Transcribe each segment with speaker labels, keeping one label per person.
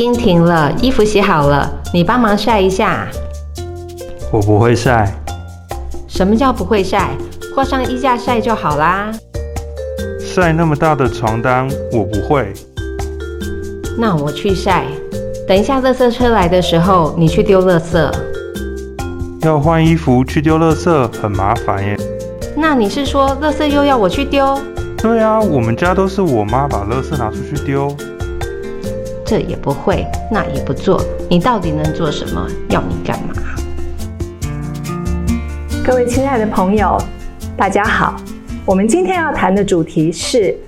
Speaker 1: 已经停了，衣服洗好了，你帮忙晒一下。
Speaker 2: 我不会晒。
Speaker 1: 什么叫不会晒？挂上衣架晒就好啦。
Speaker 2: 晒那么大的床单，我不会。
Speaker 1: 那我去晒。等一下，垃圾车来的时候，你去丢垃圾。
Speaker 2: 要换衣服去丢垃圾，很麻烦耶。
Speaker 1: 那你是说，垃圾又要我去丢？
Speaker 2: 对啊，我们家都是我妈把垃圾拿出去丢。
Speaker 1: 这也不会，那也不做，你到底能做什么？要你干嘛？
Speaker 3: 各位亲爱的朋友，大家好。我们今天要谈的主题是，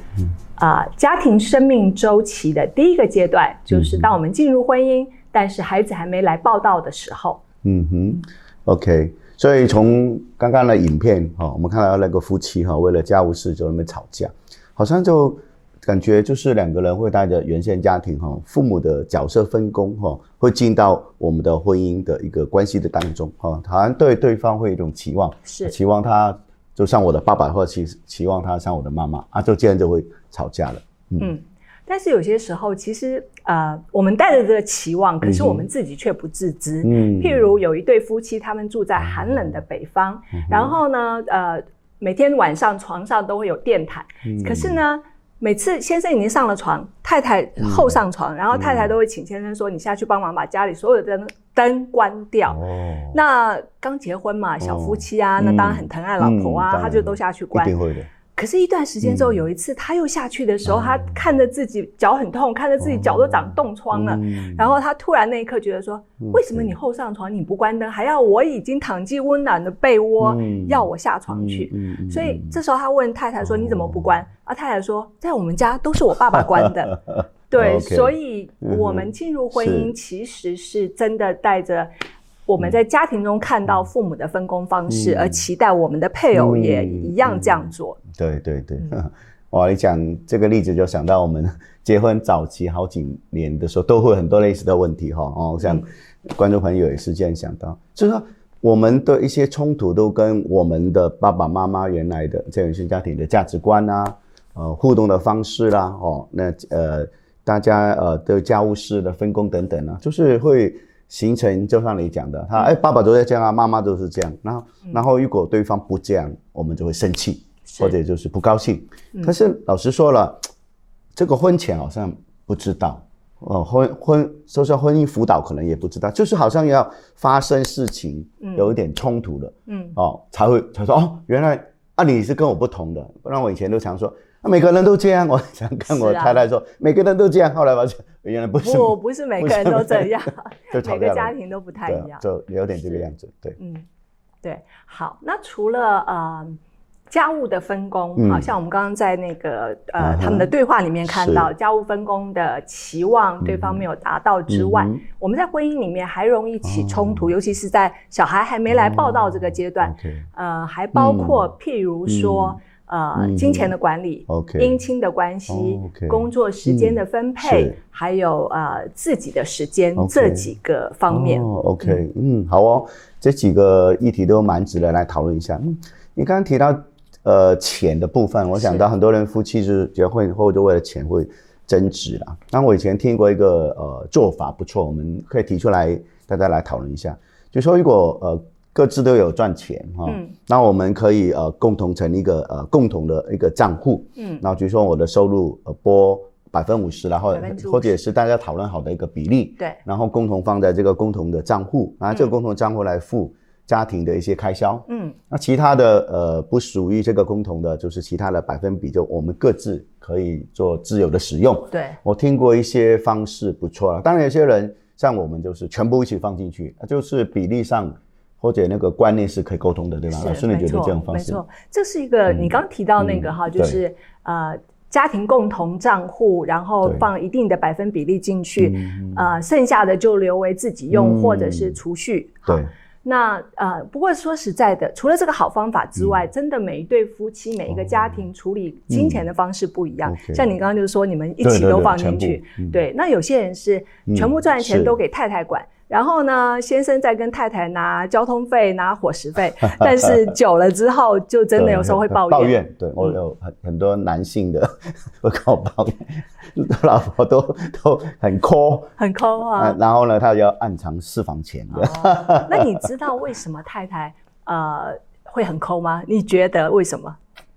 Speaker 3: 啊、呃，家庭生命周期的第一个阶段，就是当我们进入婚姻，但是孩子还没来报道的时候。
Speaker 4: 嗯哼，OK。所以从刚刚的影片哈，我们看到那个夫妻哈，为了家务事就那么吵架，好像就感觉就是两个人会带着原先家庭哈，父母的角色分工哈，会进到我们的婚姻的一个关系的当中哈，好像对对方会有一种期望，是期望他。就像我的爸爸，或者期期望他像我的妈妈啊，就这样就会吵架了。嗯，
Speaker 3: 嗯，但是有些时候，其实呃，我们带着这个期望，可是我们自己却不自知。嗯，譬如有一对夫妻，他们住在寒冷的北方，嗯、然后呢，呃，每天晚上床上都会有电毯，嗯、可是呢。每次先生已经上了床，太太后上床，嗯、然后太太都会请先生说：“你下去帮忙把家里所有的灯灯关掉。哦”那刚结婚嘛，小夫妻啊，哦、那当然很疼爱老婆啊，他就都下去关。一定会的。可是，一段时间之后，有一次他又下去的时候，他看着自己脚很痛，看着自己脚都长冻疮了。然后他突然那一刻觉得说：“为什么你后上床？你不关灯，还要我已经躺进温暖的被窝，要我下床去？”所以这时候他问太太说：“你怎么不关？”啊，太太说：“在我们家都是我爸爸关的。”对，所以我们进入婚姻其实是真的带着。我们在家庭中看到父母的分工方式，嗯、而期待我们的配偶也一样这样做。
Speaker 4: 对对对，哇你讲这个例子，就想到我们结婚早期好几年的时候，都会很多类似的问题哈。哦，像观众朋友也是这样想到，嗯、就是说我们的一些冲突都跟我们的爸爸妈妈原来的这原生家庭的价值观啊，呃，互动的方式啦，哦，那呃，大家呃的家务事的分工等等啊，就是会。形成就像你讲的，他哎，爸爸都在这样啊，妈妈都是这样，然后，然后如果对方不这样，我们就会生气，或者就是不高兴。可是老实说了，这个婚前好像不知道，哦，婚婚说说婚姻辅导可能也不知道，就是好像要发生事情，有一点冲突了，嗯，哦，才会才说哦，原来啊你是跟我不同的，不然我以前都常说。那每个人都这样，我想跟我太太说，啊、每个人都这样。后来发现原来不是，不
Speaker 3: 不是每个人都这样，每个家庭都不太一样，
Speaker 4: 就有点这个样子。对，
Speaker 3: 嗯，对。好，那除了呃家务的分工，好、嗯、像我们刚刚在那个呃、uh 他们的对话里面看到，家务分工的期望对方没有达到之外，嗯、我们在婚姻里面还容易起冲突，尤其是在小孩还没来报道这个阶段，呃，还包括譬如说。嗯呃，金钱的管理，姻亲的关系，工作时间的分配，还有呃自己的时间这几个方面。
Speaker 4: OK，嗯，好哦，这几个议题都蛮值得来讨论一下。嗯，你刚刚提到呃钱的部分，我想到很多人夫妻就是结婚以后就为了钱会争执啦。那我以前听过一个呃做法不错，我们可以提出来大家来讨论一下，就说如果呃。各自都有赚钱哈，嗯，那我们可以呃共同成立一个呃共同的一个账户，嗯，那比如说我的收入呃拨百分五十，然后或者是大家讨论好的一个比例，对，然后共同放在这个共同的账户，拿这个共同账户来付家庭的一些开销，嗯，那其他的呃不属于这个共同的，就是其他的百分比，就我们各自可以做自由的使用，对，我听过一些方式不错了，当然有些人像我们就是全部一起放进去，就是比例上。或者那个观念是可以沟通的，对吧？老师，你觉得这样方式？
Speaker 3: 没错，这是一个你刚提到那个哈，就是呃家庭共同账户，然后放一定的百分比例进去，呃，剩下的就留为自己用或者是储蓄。对。那呃，不过说实在的，除了这个好方法之外，真的每一对夫妻、每一个家庭处理金钱的方式不一样。像你刚刚就是说，你们一起都放进去，对。那有些人是全部赚的钱都给太太管。然后呢，先生在跟太太拿交通费、拿伙食费，但是久了之后，就真的有时候会抱怨。
Speaker 4: 抱怨，对，我有很很多男性的 会跟我抱怨，老婆都都很抠，
Speaker 3: 很抠啊。
Speaker 4: 然后呢，他要暗藏私房钱的。
Speaker 3: 哦，那你知道为什么太太呃会很抠吗？你觉得为什么？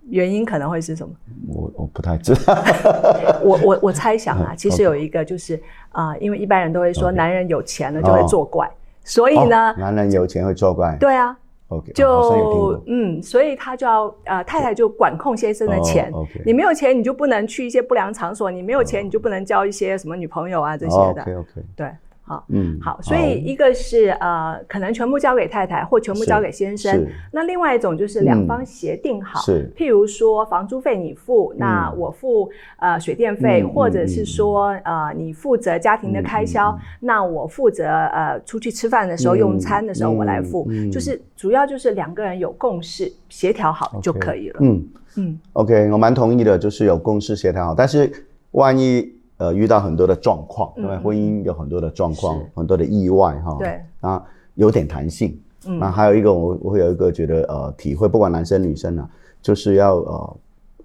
Speaker 3: 原因可能会是什么？
Speaker 4: 我我不太知道。
Speaker 3: 我我我猜想啊，其实有一个就是啊、呃，因为一般人都会说男人有钱了就会作怪.所以呢、哦，
Speaker 4: 男人有钱会作怪。
Speaker 3: 对啊
Speaker 4: ，OK，
Speaker 3: 就嗯，所以他就要呃，太太就管控先生的钱。
Speaker 4: Oh, okay.
Speaker 3: 你没有钱，你就不能去一些不良场所；你没有钱，你就不能交一些什么女朋友啊这些的。
Speaker 4: OK OK，
Speaker 3: 对。好，嗯，好，所以一个是呃，可能全部交给太太，或全部交给先生。那另外一种就是两方协定好，是，譬如说房租费你付，那我付呃水电费，或者是说呃你负责家庭的开销，那我负责呃出去吃饭的时候用餐的时候我来付，就是主要就是两个人有共识协调好就可以了。嗯
Speaker 4: 嗯，OK，我蛮同意的，就是有共识协调好，但是万一。呃，遇到很多的状况，因为婚姻有很多的状况，很多的意外哈。对。啊，有点弹性。嗯。那还有一个，我我会有一个觉得呃体会，不管男生女生啊，就是要呃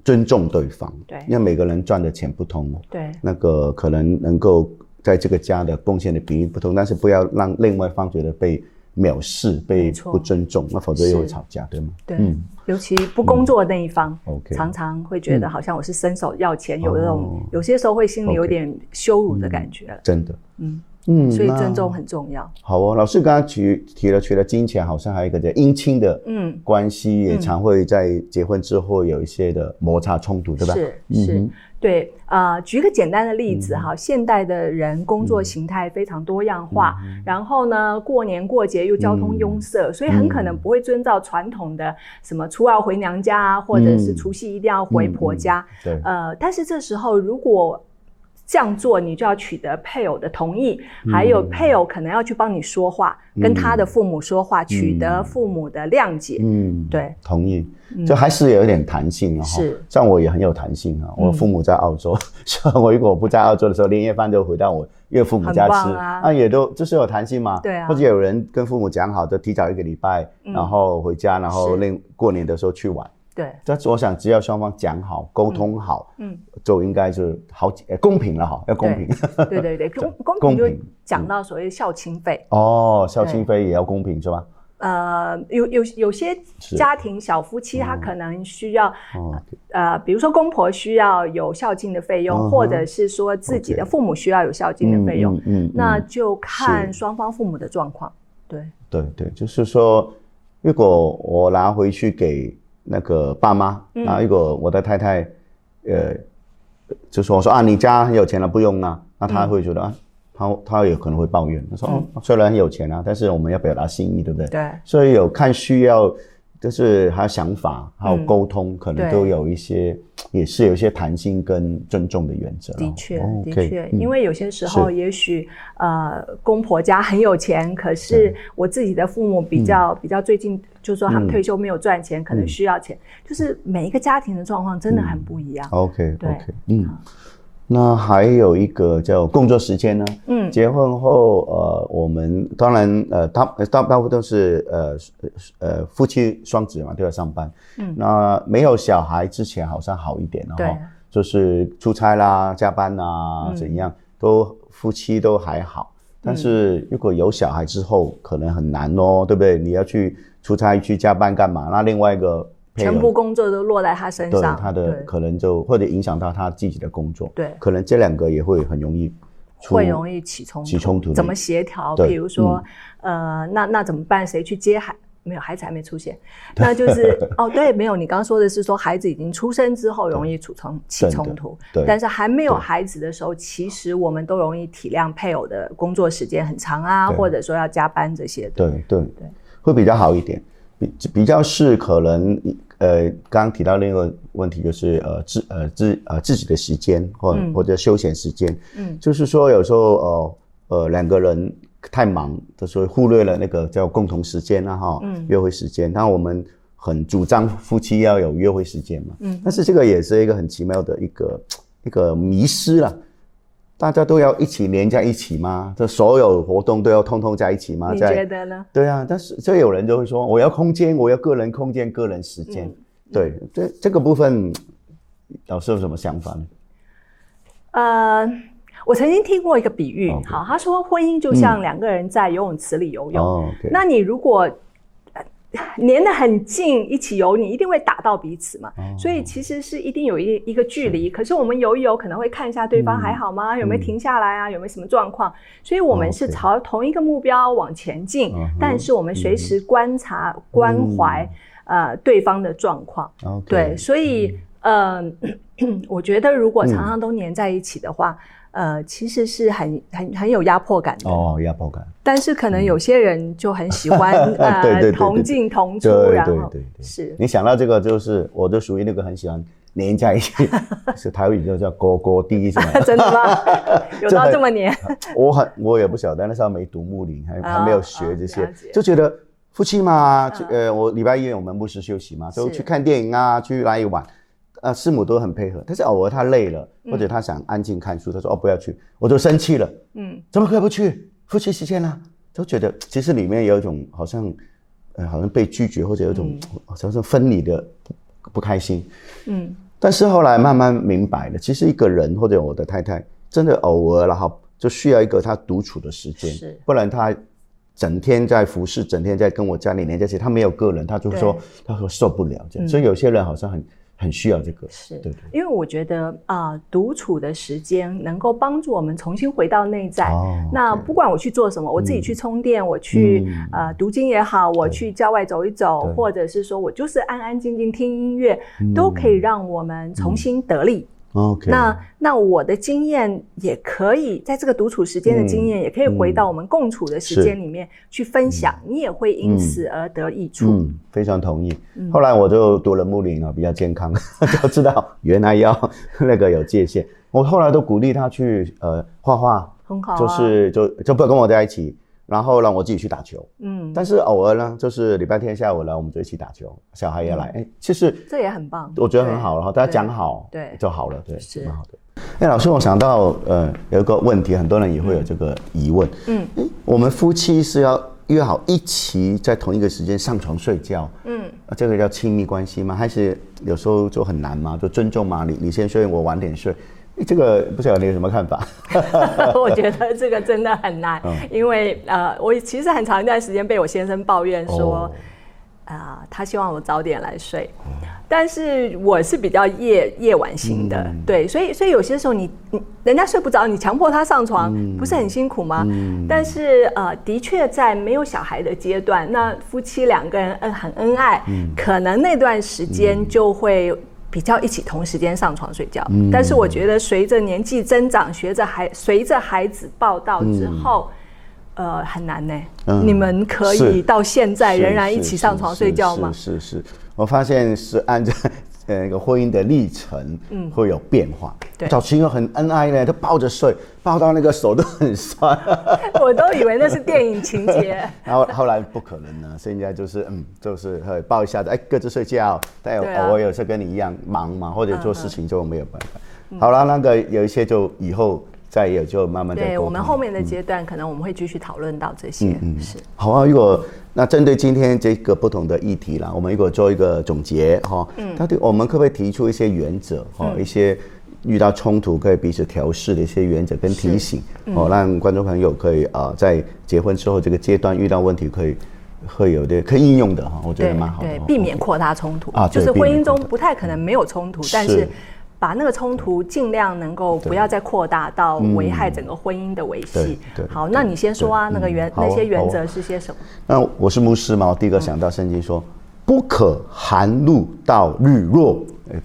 Speaker 4: 尊重对方。对。因为每个人赚的钱不同。对。那个可能能够在这个家的贡献的比例不同，但是不要让另外一方觉得被藐视、被不尊重，那否则又会吵架，对吗？
Speaker 3: 对。嗯。尤其不工作的那一方，常常会觉得好像我是伸手要钱，有那种有些时候会心里有点羞辱的感觉。
Speaker 4: 真的，
Speaker 3: 嗯嗯，所以尊重很重要。
Speaker 4: 好哦，老师刚刚提提了，除了金钱，好像还有一个叫姻亲的嗯关系，也常会在结婚之后有一些的摩擦冲突，对吧？
Speaker 3: 是是。对，呃，举个简单的例子哈，现代的人工作形态非常多样化，然后呢，过年过节又交通拥塞，所以很可能不会遵照传统的什么初二回娘家啊，或者是除夕一定要回婆家。对，呃，但是这时候如果这样做，你就要取得配偶的同意，还有配偶可能要去帮你说话，跟他的父母说话，取得父母的谅解。嗯，对，
Speaker 4: 同意，就还是有一点弹性啊。是，像我也很有弹性啊。我父母在澳洲，所以我如果不在澳洲的时候，年夜饭就回到我岳父母家吃，那也都就是有弹性嘛。对啊。或者有人跟父母讲好，就提早一个礼拜，然后回家，然后另过年的时候去玩。对，但是我想，只要双方讲好、沟通好，嗯，就应该是好，几，公平了哈，要公平。
Speaker 3: 对对对，公公平就讲到所谓孝亲费。
Speaker 4: 哦，孝亲费也要公平是吧？
Speaker 3: 呃，有有有些家庭小夫妻他可能需要，呃，比如说公婆需要有孝敬的费用，或者是说自己的父母需要有孝敬的费用，嗯，那就看双方父母的状况。对
Speaker 4: 对对，就是说，如果我拿回去给。那个爸妈，然后如果我的太太，呃，就说我说啊，你家很有钱了，不用啊，那他会觉得啊，他他有可能会抱怨，他说虽然很有钱啊，但是我们要表达心意，对不对？对。所以有看需要，就是还有想法，还有沟通，可能都有一些，也是有一些弹性跟尊重的原则。
Speaker 3: 的确，的确，因为有些时候，也许呃，公婆家很有钱，可是我自己的父母比较比较最近。就是说他们退休没有赚钱，可能需要钱。就是每一个家庭的状况真的很不一样。
Speaker 4: OK OK，嗯，那还有一个叫工作时间呢？嗯，结婚后，呃，我们当然，呃，大大大部分都是呃呃夫妻双子嘛，都要上班。嗯，那没有小孩之前好像好一点哦，对，就是出差啦、加班啊怎样，都夫妻都还好。但是如果有小孩之后，可能很难哦，对不对？你要去。出差去加班干嘛？那另外一个
Speaker 3: 全部工作都落在他身上，
Speaker 4: 他的可能就或者影响到他自己的工作。对，可能这两个也会很容易
Speaker 3: 会容易起冲突。起冲突怎么协调？比如说，呃，那那怎么办？谁去接孩？没有孩子还没出现，那就是哦，对，没有。你刚刚说的是说孩子已经出生之后容易促成起冲突，对。但是还没有孩子的时候，其实我们都容易体谅配偶的工作时间很长啊，或者说要加班这些的。
Speaker 4: 对对对。会比较好一点，比比较是可能，呃，刚刚提到另一个问题就是，呃，自呃自呃自己的时间或或者休闲时间，嗯，就是说有时候呃呃两个人太忙的时候忽略了那个叫共同时间啊哈，嗯，约会时间，当然我们很主张夫妻要有约会时间嘛，嗯，但是这个也是一个很奇妙的一个一个迷失了。大家都要一起连在一起吗？这所有活动都要通通在一起吗？
Speaker 3: 你觉得呢？
Speaker 4: 对啊，但是这有人就会说，我要空间，我要个人空间、个人时间。嗯、对，这这个部分，老师有什么想法呢？
Speaker 3: 呃，我曾经听过一个比喻，好.他说婚姻就像两个人在游泳池里游泳.那你如果。黏得很近，一起游，你一定会打到彼此嘛。Oh. 所以其实是一定有一一个距离。是可是我们游一游，可能会看一下对方还好吗？嗯、有没有停下来啊？有没有什么状况？所以我们是朝同一个目标往前进，Okay. 但是我们随时观察、嗯、关怀、嗯、呃对方的状
Speaker 4: 况。
Speaker 3: 对，所以嗯、呃，我觉得如果常常都粘在一起的话。嗯呃，其实是很很很有压迫感的
Speaker 4: 哦，压迫感。
Speaker 3: 但是可能有些人就很喜欢 呃同进同出，然后对对对，是。
Speaker 4: 你想到这个，就是我就属于那个很喜欢黏在一起，是台语就叫哥哥弟什么？
Speaker 3: 真的吗？有到这么黏？
Speaker 4: 我很我也不晓得，那时候没读牧灵，还还没有学这些，就觉得夫妻嘛，呃，我礼拜一我们牧师休息嘛，就去看电影啊，去哪里玩。呃，师母都很配合，但是偶尔他累了，或者他想安静看书，他说：“哦，不要去。”我就生气了。嗯，怎么可以不去？夫妻时间呢？都觉得其实里面有一种好像，呃，好像被拒绝，或者有一种好像是分离的不开心。嗯，但是后来慢慢明白了，其实一个人或者我的太太真的偶尔然后就需要一个他独处的时间，是，不然他整天在服侍，整天在跟我家里连在一起，他没有个人，他就说他说受不了这样。所以有些人好像很。很需要这个，
Speaker 3: 是对，对，因为我觉得啊，独处的时间能够帮助我们重新回到内在。哦，那不管我去做什么，我自己去充电，我去呃读经也好，我去郊外走一走，或者是说我就是安安静静听音乐，都可以让我们重新得力。
Speaker 4: OK，
Speaker 3: 那那我的经验也可以在这个独处时间的经验，也可以回到我们共处的时间里面去分享，你也会因此而得益处。
Speaker 4: 嗯，非常同意。后来我就读了木林啊，比较健康，就知道原来要那个有界限。我后来都鼓励他去呃画画，
Speaker 3: 很好，
Speaker 4: 就是就就不要跟我在一起。然后让我自己去打球，嗯，但是偶尔呢，就是礼拜天下午来，我们就一起打球，小孩也来，哎，其实
Speaker 3: 这也很棒，
Speaker 4: 我觉得很好，然后大家讲好，
Speaker 3: 对，
Speaker 4: 就好了，对，是蛮好的。哎，老师，我想到呃有一个问题，很多人也会有这个疑问，嗯，我们夫妻是要约好一起在同一个时间上床睡觉，嗯，这个叫亲密关系吗？还是有时候就很难吗？就尊重吗？你你先睡，我晚点睡。这个不晓得你有什么看法？
Speaker 3: 我觉得这个真的很难，嗯、因为呃，我其实很长一段时间被我先生抱怨说，啊、哦。呃，他希望我早点来睡，哦、但是我是比较夜夜晚型的，嗯、对，所以所以有些时候你你人家睡不着，你强迫他上床，嗯、不是很辛苦吗？嗯、但是呃，的确在没有小孩的阶段，那夫妻两个人嗯很恩爱，嗯、可能那段时间就会。比较一起同时间上床睡觉，嗯、但是我觉得随着年纪增长，学着孩随着孩子报道之后，嗯、呃，很难呢。嗯、你们可以到现在仍然一起上床睡觉吗？
Speaker 4: 是是，是，是，是，我发现是按照。那个婚姻的历程，嗯，会有变化。对，早期又很恩爱呢，都抱着睡，抱到那个手都很酸。
Speaker 3: 我都以为那是电影情节。
Speaker 4: 然后后来不可能呢，现在就是嗯，就是会抱一下子，哎，各自睡觉。但有偶尔有时候跟你一样忙嘛，或者做事情就没有办法。好了，那个有一些就以后。再也就慢慢的。
Speaker 3: 对，我们后面的阶段，可能我们会继续讨论到这些。嗯，是。
Speaker 4: 好啊，如果那针对今天这个不同的议题啦，我们如果做一个总结哈，嗯，到底我们可不可以提出一些原则哈，一些遇到冲突可以彼此调试的一些原则跟提醒，哦，让观众朋友可以啊，在结婚之后这个阶段遇到问题可以会有的可以应用的哈，我觉得蛮好的。
Speaker 3: 对，避免扩大冲突啊，就是婚姻中不太可能没有冲突，但是。把那个冲突尽量能够不要再扩大到危害整个婚姻的维系。好，那你先说啊，那个原那些原则是些什么？
Speaker 4: 那我是牧师嘛，我第一个想到圣经说，不可含怒到日落，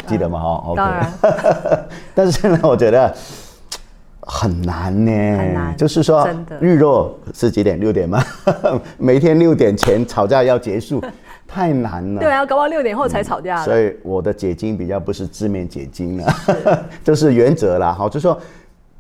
Speaker 4: 记得吗？哈，
Speaker 3: 当然。
Speaker 4: 但是呢，我觉得很难呢，很难。就是说，日落是几点？六点吗？每天六点前吵架要结束。太难了。
Speaker 3: 对啊，搞到六点后才吵架，嗯。
Speaker 4: 所以我的解经比较不是字面解经了，这是原则啦。好，就说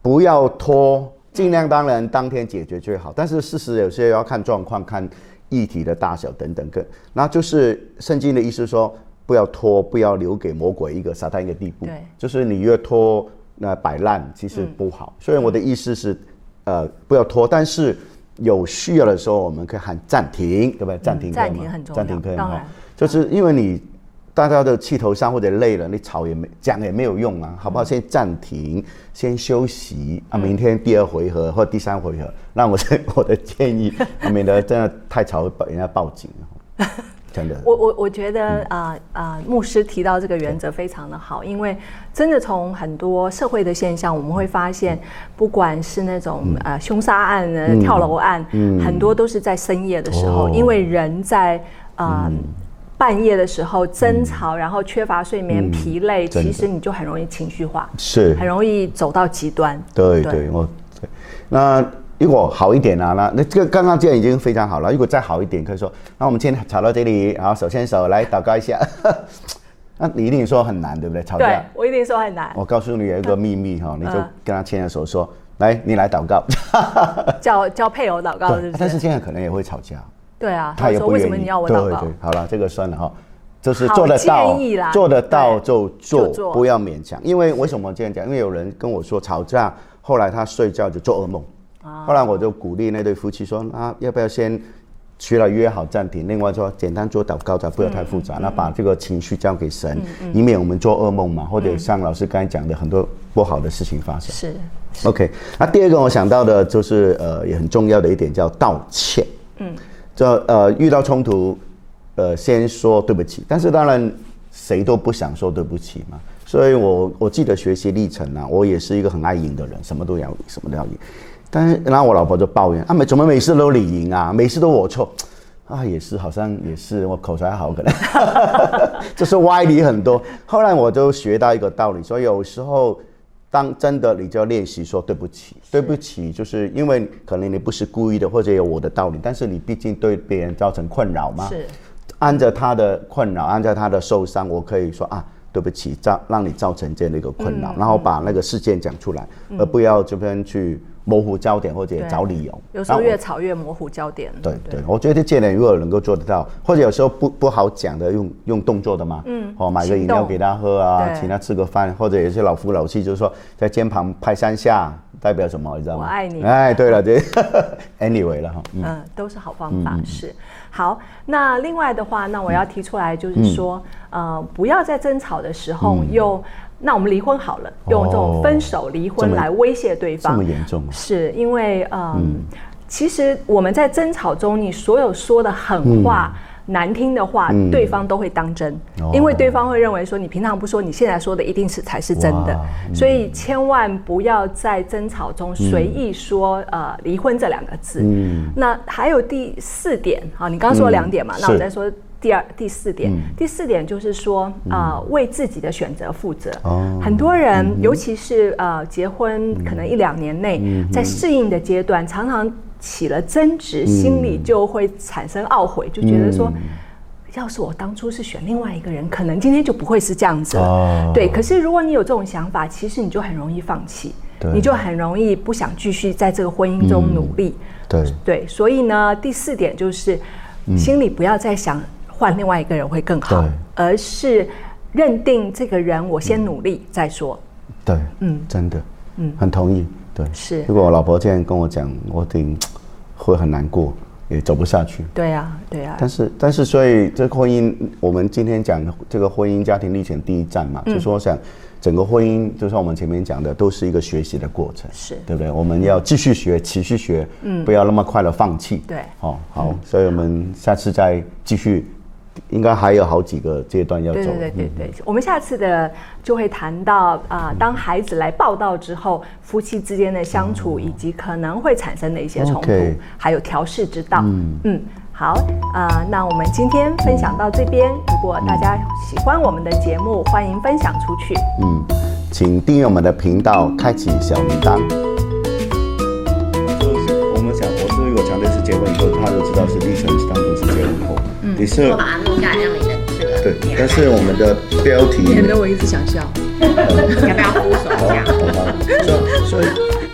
Speaker 4: 不要拖，尽量当然当天解决最好。但是事实有些要看状况，看议题的大小等等。个，那就是圣经的意思说，不要拖，不要留给魔鬼一个撒旦一个地步。对，就是你越拖，那摆烂其实不好。嗯、所以我的意思是，呃，不要拖，但是有需要的时候，我们可以喊暂停，对不对？暂停可以吗？暂停
Speaker 3: 很重要。暂停可以吗？
Speaker 4: 就是因为你大家的气头上或者累了，你吵也没讲也没有用啊，好不好？先暂停，先休息啊，明天第二回合或第三回合，那我是 我的建议，免得真的太吵人家报警。真的，
Speaker 3: 我我我觉得啊啊、呃呃，牧师提到这个原则非常的好，因为真的从很多社会的现象，我们会发现，不管是那种呃凶杀案、呢跳楼案，嗯，很多都是在深夜的时候，因为人在啊。半夜的时候争吵，然后缺乏睡眠、疲累，其实你就很容易情绪化，
Speaker 4: 是。
Speaker 3: 很容易走到极端。
Speaker 4: 对对，我那如果好一点啊，那那这个刚刚这样已经非常好了。如果再好一点，可以说，那我们今天吵到这里，然后手牵手来祷告一下。那你一定说很难，对不对？吵架，
Speaker 3: 对我一定说很难。
Speaker 4: 我告诉你有一个秘密哈，你就跟他牵着手说：“来，你来祷告。”
Speaker 3: 叫叫配偶祷告，是不是？
Speaker 4: 但是现在可能也会吵架。
Speaker 3: 对啊，他也不愿意。为什么你要我祷告？
Speaker 4: 对对，好了，这个算了哈，就是做得到，做得到就做，不要勉强。因为为什么这样讲？因为有人跟我说吵架，后来他睡觉就做噩梦。后来我就鼓励那对夫妻说：啊，要不要先除了约好暂停，另外说简单做祷告，再不要太复杂，那把这个情绪交给神，以免我们做噩梦嘛，或者像老师刚才讲的很多不好的事情发生。
Speaker 3: 是
Speaker 4: ，OK。那第二个我想到的就是呃，也很重要的一点叫道歉。嗯。就呃遇到冲突，呃先说对不起，但是当然谁都不想说对不起嘛。所以我我记得学习历程啊，我也是一个很爱赢的人，什么都要赢，什么都要赢。但是然后我老婆就抱怨啊，每怎么每次都你赢啊，每次都我错啊，也是好像也是我口才好可能，就是歪理很多。后来我就学到一个道理，所以有时候。当真的，你就要练习说对不起，对不起，就是因为可能你不是故意的，或者有我的道理，但是你毕竟对别人造成困扰嘛。是，按着他的困扰，按照他的受伤，我可以说啊，对不起，造让你造成这样的一个困扰，然后把那个事件讲出来，而不要这边去。模糊焦点或者找理由，
Speaker 3: 有时候越吵越模糊焦点。
Speaker 4: 对对，我觉得这点如果能够做得到，或者有时候不不好讲的，用用动作的嘛，嗯，哦，买个饮料给他喝啊，请他吃个饭，或者有些老夫老妻就是说在肩膀拍三下，代表什么？你知道吗？
Speaker 3: 我爱你。
Speaker 4: 哎，对了，这，anyway 了哈，
Speaker 3: 嗯，都是好方法，是好。那另外的话，那我要提出来就是说，呃，不要在争吵的时候用。那我们离婚好了，用这种分手、离婚来威胁对方，
Speaker 4: 这么严重？
Speaker 3: 是因为，嗯，其实我们在争吵中，你所有说的狠话、难听的话，对方都会当真，因为对方会认为说你平常不说，你现在说的一定是才是真的，所以千万不要在争吵中随意说呃离婚这两个字。那还有第四点，啊，你刚刚说了两点嘛，那我再说。第二、第四点，嗯、第四点就是说，啊、呃，为自己的选择负责。哦、很多人，嗯、尤其是呃，结婚可能一两年内，嗯、在适应的阶段，常常起了争执，嗯、心里就会产生懊悔，就觉得说，嗯、要是我当初是选另外一个人，可能今天就不会是这样子了。哦、对，可是如果你有这种想法，其实你就很容易放弃，你就很容易不想继续在这个婚姻中努力。
Speaker 4: 嗯、对对，
Speaker 3: 所以呢，第四点就是，心里不要再想。换另外一个人会更好，对而是认定这个人，我先努力再说。
Speaker 4: 对，嗯，真的，嗯，很同意。对，
Speaker 3: 是。
Speaker 4: 如果我老婆这样跟我讲，我一定会很难过，也走不下去。
Speaker 3: 对呀，对呀。
Speaker 4: 但是，但是，所以这个婚姻，我们今天讲这个婚姻家庭历险第一站嘛，嗯、就是说我想整个婚姻，就像我们前面讲的，都是一个学习的过程，是对不对？我们要继续学，持续学，嗯，不要那么快的放弃。对，哦，好，嗯、所以我们下次再继续。应该还有好几个阶段要走。对对对对，
Speaker 3: 我们下次的就会谈到啊，当孩子来报道之后，夫妻之间的相处，以及可能会产生的一些冲突，还有调试之道。嗯嗯，好啊，那我们今天分享到这边。如果大家喜欢我们的节目，欢迎分享出去。
Speaker 4: 嗯，请订阅我们的频道，开启小铃铛。你是
Speaker 5: 我把它录下来，让你的这个
Speaker 4: 对，但是我们的标题，
Speaker 3: 免得我一直想笑，
Speaker 5: 要不要扶手这样？
Speaker 4: 好吧，所以所以。